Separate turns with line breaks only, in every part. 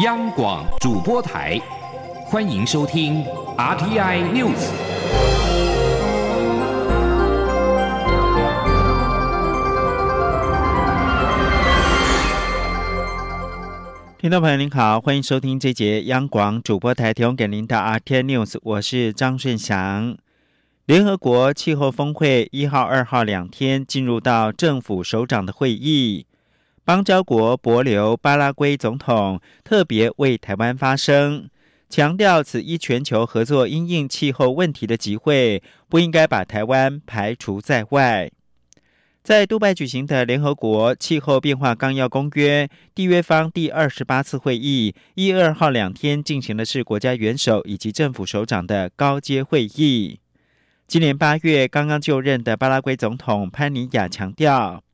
央广主播台，欢迎收听 RTI News。
听众朋友您好，欢迎收听这节央广主播台提供给您的 RTI News，我是张顺祥。联合国气候峰会一号、二号两天进入到政府首长的会议。邦交国博留巴拉圭总统特别为台湾发声，强调此一全球合作因应气候问题的集会，不应该把台湾排除在外。在杜拜举行的联合国气候变化纲要公约缔约方第二十八次会议，一、二号两天进行的是国家元首以及政府首长的高阶会议。今年八月刚刚就任的巴拉圭总统潘尼亚强调，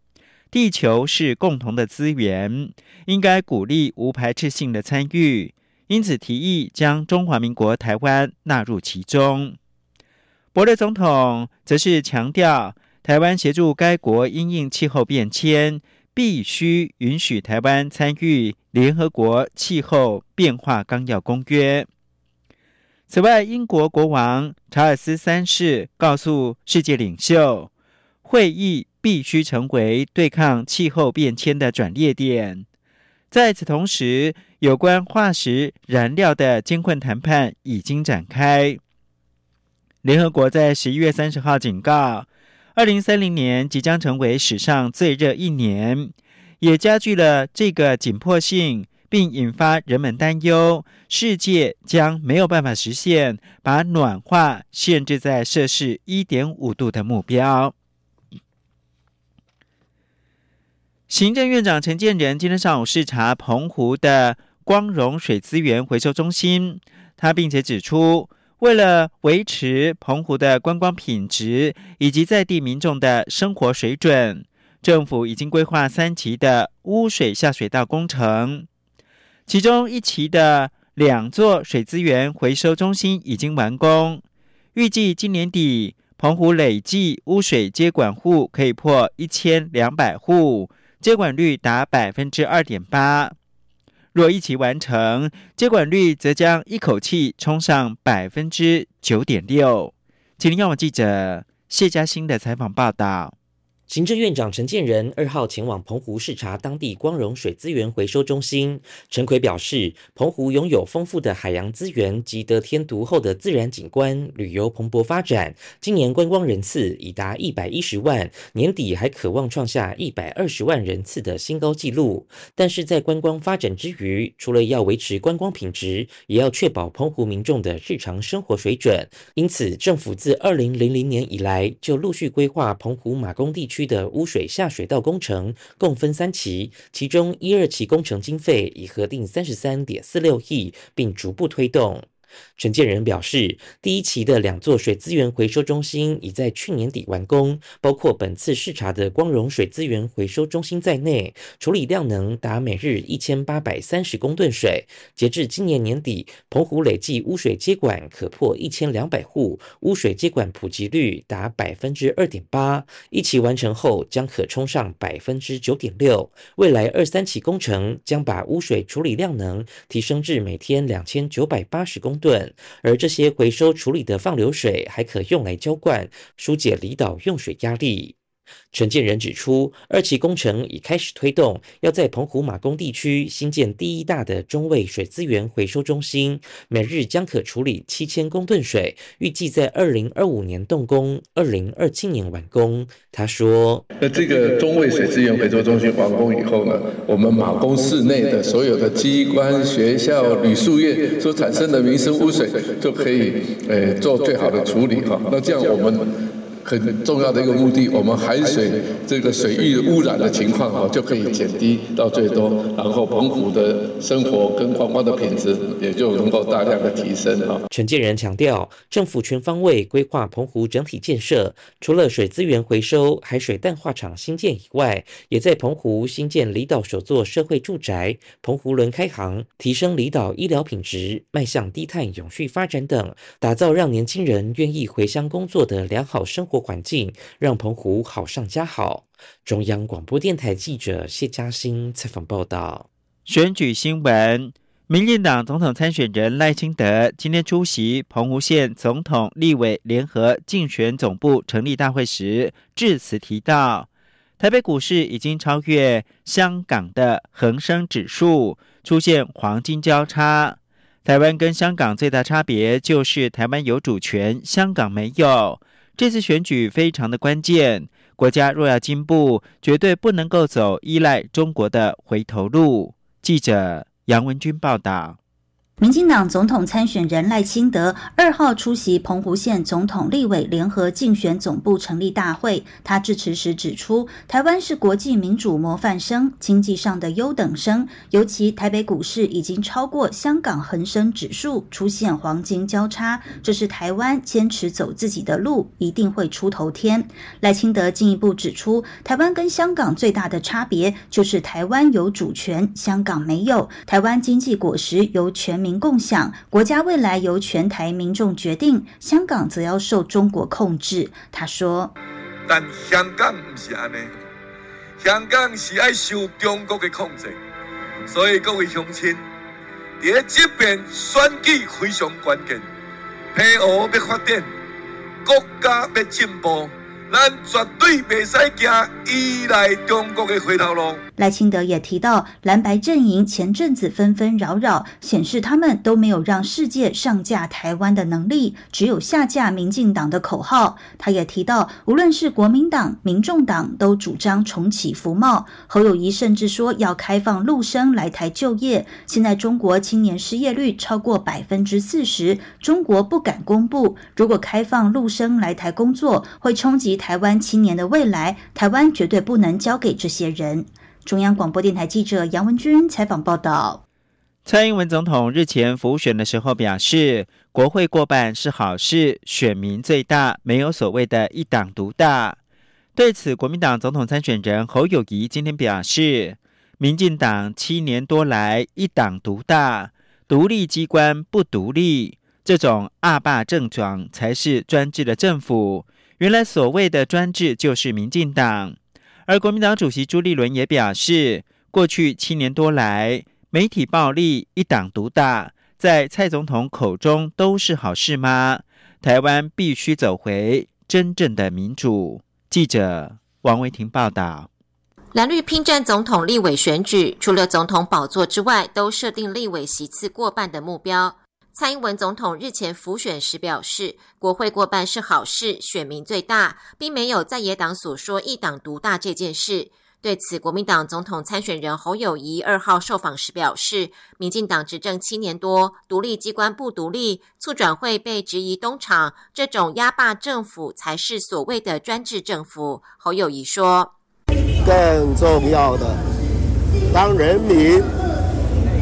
地球是共同的资源，应该鼓励无排斥性的参与，因此提议将中华民国台湾纳入其中。博雷总统则是强调，台湾协助该国因应气候变迁，必须允许台湾参与联合国气候变化纲要公约。此外，英国国王查尔斯三世告诉世界领袖，会议必须成为对抗气候变迁的转捩点。在此同时，有关化石燃料的监困谈判已经展开。联合国在十一月三十号警告，二零三零年即将成为史上最热一年，也加剧了这个紧迫性。并引发人们担忧，世界将没有办法实现把暖化限制在摄氏一点五度的目标。行政院长陈建仁今天上午视察澎湖的光荣水资源回收中心，他并且指出，为了维持澎湖的观光品质以及在地民众的生活水准，政府已经规划三期的污水下水道工程。其中一期的两座水资源回收中心已经完工，预计今年底澎湖累计污水接管户可以破一千两百户，接管率达百分之二点八。若一起完成，接管率则将一口气冲上百分之九点六。请听央记者谢嘉欣的采访报道。
行政院长陈建仁二号前往澎湖视察当地光荣水资源回收中心。陈奎表示，澎湖拥有丰富的海洋资源及得天独厚的自然景观，旅游蓬勃发展。今年观光人次已达一百一十万，年底还渴望创下一百二十万人次的新高纪录。但是在观光发展之余，除了要维持观光品质，也要确保澎湖民众的日常生活水准。因此，政府自二零零零年以来就陆续规划澎湖马公地区。的污水下水道工程共分三期，其中一二期工程经费已核定三十三点四六亿，并逐步推动。承建人表示，第一期的两座水资源回收中心已在去年底完工，包括本次视察的光荣水资源回收中心在内，处理量能达每日一千八百三十公吨水。截至今年年底，澎湖累计污水接管可破一千两百户，污水接管普及率达百分之二点八。一期完成后，将可冲上百分之九点六。未来二三期工程将把污水处理量能提升至每天两千九百八十公。吨，而这些回收处理的放流水还可用来浇灌，疏解离岛用水压力。陈建仁指出，二期工程已开始推动，要在澎湖马公地区新建第一大的中卫水资源回收中心，每日将可处理七千公吨水，预计在二零二五年动工，二零二七年完工。他说：“
那这个中卫水资源回收中心完工以后呢，我们马公市内的所有的机关、学校、旅宿业所产生的民生污水，就可以呃做最好的处理哈。那这样我们。”很重要的一个目的，我们海水这个水域污染的情况啊就可以减低到最多，然后澎湖的生活跟观光的品质也就能够大量的提升哈。
陈建仁强调，政府全方位规划澎湖整体建设，除了水资源回收、海水淡化厂新建以外，也在澎湖新建离岛首座社会住宅、澎湖轮开航，提升离岛医疗品质，迈向低碳永续发展等，打造让年轻人愿意回乡工作的良好生活。环境让澎湖好上加好。中央广播电台记者谢嘉欣采访报道。
选举新闻：民进党总统参选人赖清德今天出席澎湖县总统立委联合竞选总部成立大会时，致辞提到，台北股市已经超越香港的恒生指数，出现黄金交叉。台湾跟香港最大差别就是台湾有主权，香港没有。这次选举非常的关键，国家若要进步，绝对不能够走依赖中国的回头路。记者。杨文军报道。
民进党总统参选人赖清德二号出席澎湖县总统立委联合竞选总部成立大会。他致辞时指出，台湾是国际民主模范生，经济上的优等生。尤其台北股市已经超过香港恒生指数，出现黄金交叉，这是台湾坚持走自己的路，一定会出头天。赖清德进一步指出，台湾跟香港最大的差别就是台湾有主权，香港没有。台湾经济果实由全民。共享国家未来由全台民众决定，香港则要受中国控制。他说：“
但香港不是安尼，香港是爱受中国的控制。所以各位乡亲，在这边选举非常关键，配合要发展，国家要进步。”咱绝对袂使行依赖中国的回头路。
赖清德也提到，蓝白阵营前阵子纷纷扰扰，显示他们都没有让世界上架台湾的能力，只有下架民进党的口号。他也提到，无论是国民党、民众党，都主张重启服贸。侯友谊甚至说要开放陆生来台就业。现在中国青年失业率超过百分之四十，中国不敢公布。如果开放陆生来台工作，会冲击。台湾青年的未来，台湾绝对不能交给这些人。中央广播电台记者杨文君采访报道。
蔡英文总统日前辅选的时候表示，国会过半是好事，选民最大，没有所谓的一党独大。对此，国民党总统参选人侯友谊今天表示，民进党七年多来一党独大，独立机关不独立，这种恶霸症状才是专制的政府。原来所谓的专制就是民进党，而国民党主席朱立伦也表示，过去七年多来，媒体暴力、一党独大，在蔡总统口中都是好事吗？台湾必须走回真正的民主。记者王维婷报道。
蓝绿拼战总统立委选举，除了总统宝座之外，都设定立委席次过半的目标。蔡英文总统日前辅选时表示，国会过半是好事，选民最大，并没有在野党所说一党独大这件事。对此，国民党总统参选人侯友谊二号受访时表示，民进党执政七年多，独立机关不独立，促转会被质疑东厂，这种压霸政府才是所谓的专制政府。侯友谊说：“
更重要的，当人民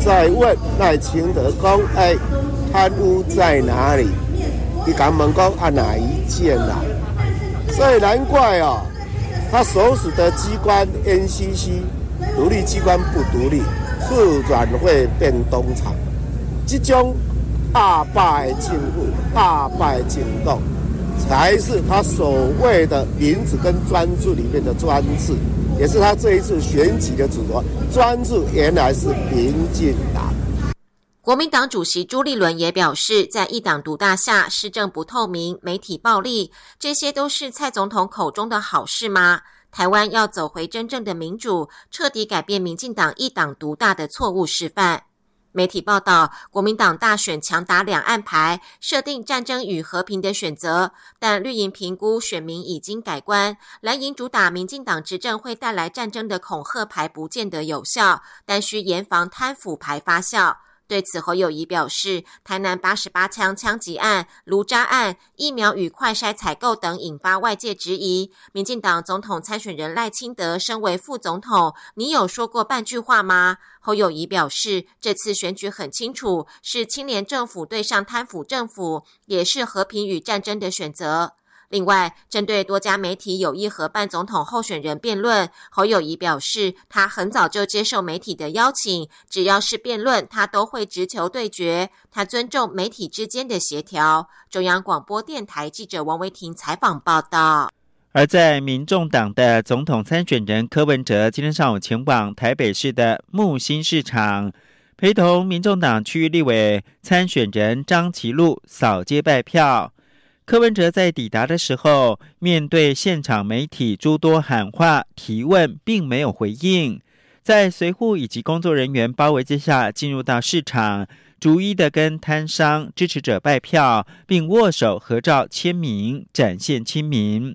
在问赖清德公，哎。”贪污在哪里？你敢问讲按哪一件啦？所以难怪哦，他所属的机关 NCC 独立机关不独立，特转会变东厂，这种大败进步、大败进动，才是他所谓的民主跟专制里面的专制，也是他这一次选举的主轴。专制原来是民进党。
国民党主席朱立伦也表示，在一党独大下，施政不透明、媒体暴力，这些都是蔡总统口中的好事吗？台湾要走回真正的民主，彻底改变民进党一党独大的错误示范。媒体报道，国民党大选强打两岸牌，设定战争与和平的选择，但绿营评估选民已经改观，蓝营主打民进党执政会带来战争的恐吓牌不见得有效，但需严防贪腐牌发酵。对此，侯友谊表示，台南八十八枪枪击案、卢渣案、疫苗与快筛采购等引发外界质疑。民进党总统参选人赖清德身为副总统，你有说过半句话吗？侯友谊表示，这次选举很清楚，是清廉政府对上贪腐政府，也是和平与战争的选择。另外，针对多家媒体有意合办总统候选人辩论，侯友谊表示，他很早就接受媒体的邀请，只要是辩论，他都会直球对决。他尊重媒体之间的协调。中央广播电台记者王维婷采访报道。
而在民众党的总统参选人柯文哲今天上午前往台北市的木星市场。陪同民众党区域立委参选人张其禄扫街拜票。柯文哲在抵达的时候，面对现场媒体诸多喊话提问，并没有回应。在随护以及工作人员包围之下，进入到市场，逐一的跟摊商支持者拜票，并握手合照签名，展现亲民。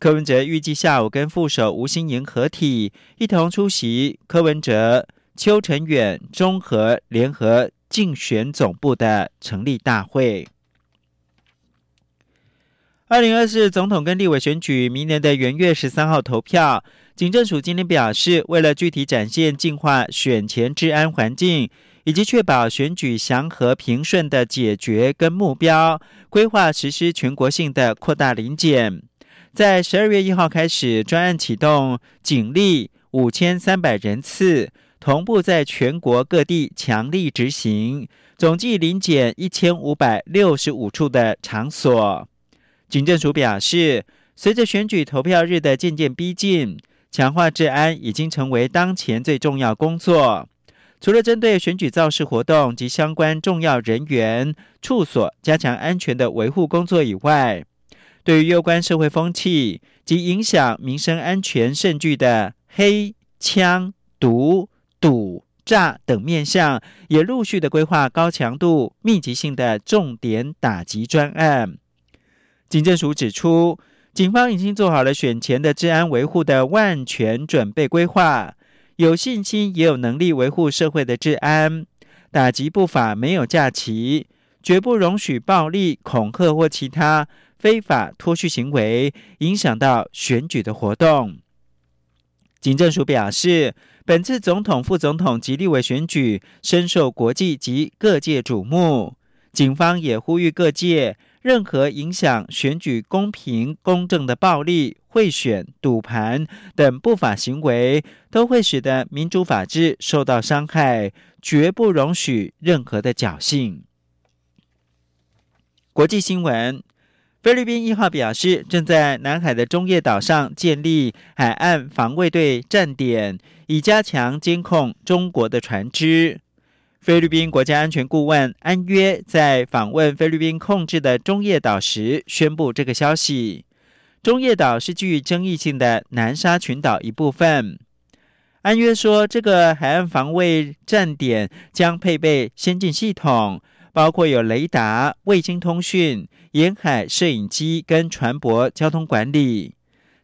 柯文哲预计下午跟副手吴新盈合体，一同出席柯文哲、邱成远综合联合竞选总部的成立大会。二零二四总统跟立委选举，明年的元月十三号投票。警政署今天表示，为了具体展现净化选前治安环境，以及确保选举祥和平顺的解决跟目标，规划实施全国性的扩大临检。在十二月一号开始，专案启动警力五千三百人次，同步在全国各地强力执行，总计临检一千五百六十五处的场所。警政署表示，随着选举投票日的渐渐逼近，强化治安已经成为当前最重要工作。除了针对选举造势活动及相关重要人员处所加强安全的维护工作以外，对于有关社会风气及影响民生安全甚巨的黑枪、毒、赌、诈等面向，也陆续的规划高强度、密集性的重点打击专案。警政署指出，警方已经做好了选前的治安维护的万全准备规划，有信心也有能力维护社会的治安，打击不法没有假期，绝不容许暴力、恐吓或其他非法脱序行为影响到选举的活动。警政署表示，本次总统、副总统及立委选举深受国际及各界瞩目，警方也呼吁各界。任何影响选举公平公正的暴力、贿选、赌盘等不法行为，都会使得民主法治受到伤害，绝不容许任何的侥幸。国际新闻：菲律宾一号表示，正在南海的中业岛上建立海岸防卫队站点，以加强监控中国的船只。菲律宾国家安全顾问安约在访问菲律宾控制的中业岛时宣布这个消息。中业岛是具争议性的南沙群岛一部分。安约说，这个海岸防卫站点将配备先进系统，包括有雷达、卫星通讯、沿海摄影机跟船舶交通管理。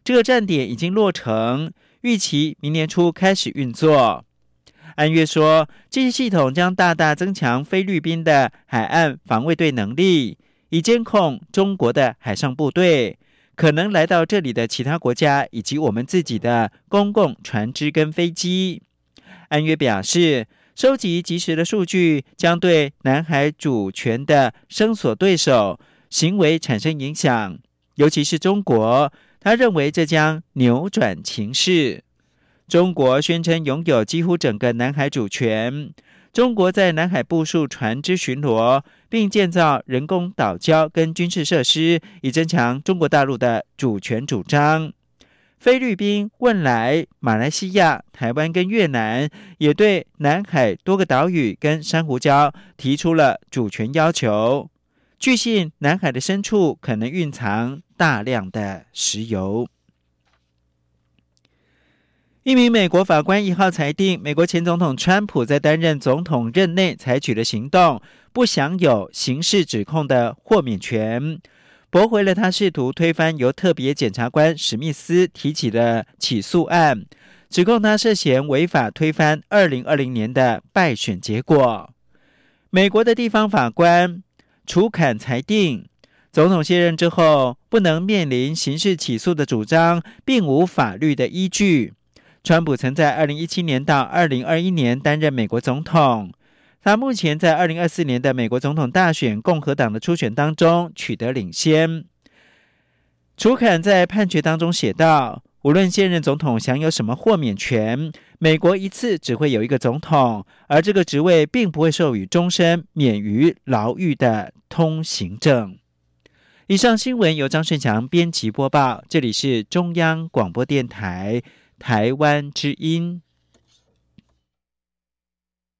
这个站点已经落成，预期明年初开始运作。安约说，这些系统将大大增强菲律宾的海岸防卫队能力，以监控中国的海上部队可能来到这里的其他国家以及我们自己的公共船只跟飞机。安约表示，收集及时的数据将对南海主权的生索对手行为产生影响，尤其是中国。他认为这将扭转情势。中国宣称拥有几乎整个南海主权。中国在南海部署船只巡逻，并建造人工岛礁跟军事设施，以增强中国大陆的主权主张。菲律宾、汶莱、马来西亚、台湾跟越南也对南海多个岛屿跟珊瑚礁提出了主权要求。据信，南海的深处可能蕴藏大量的石油。一名美国法官一号裁定，美国前总统川普在担任总统任内采取的行动不享有刑事指控的豁免权，驳回了他试图推翻由特别检察官史密斯提起的起诉案，指控他涉嫌违法推翻二零二零年的败选结果。美国的地方法官楚坎裁定，总统卸任之后不能面临刑事起诉的主张，并无法律的依据。川普曾在二零一七年到二零二一年担任美国总统。他目前在二零二四年的美国总统大选共和党的初选当中取得领先。楚坎在判决当中写道：“无论现任总统享有什么豁免权，美国一次只会有一个总统，而这个职位并不会授予终身免于牢狱的通行证。”以上新闻由张顺强编辑播报，这里是中央广播电台。台湾之音。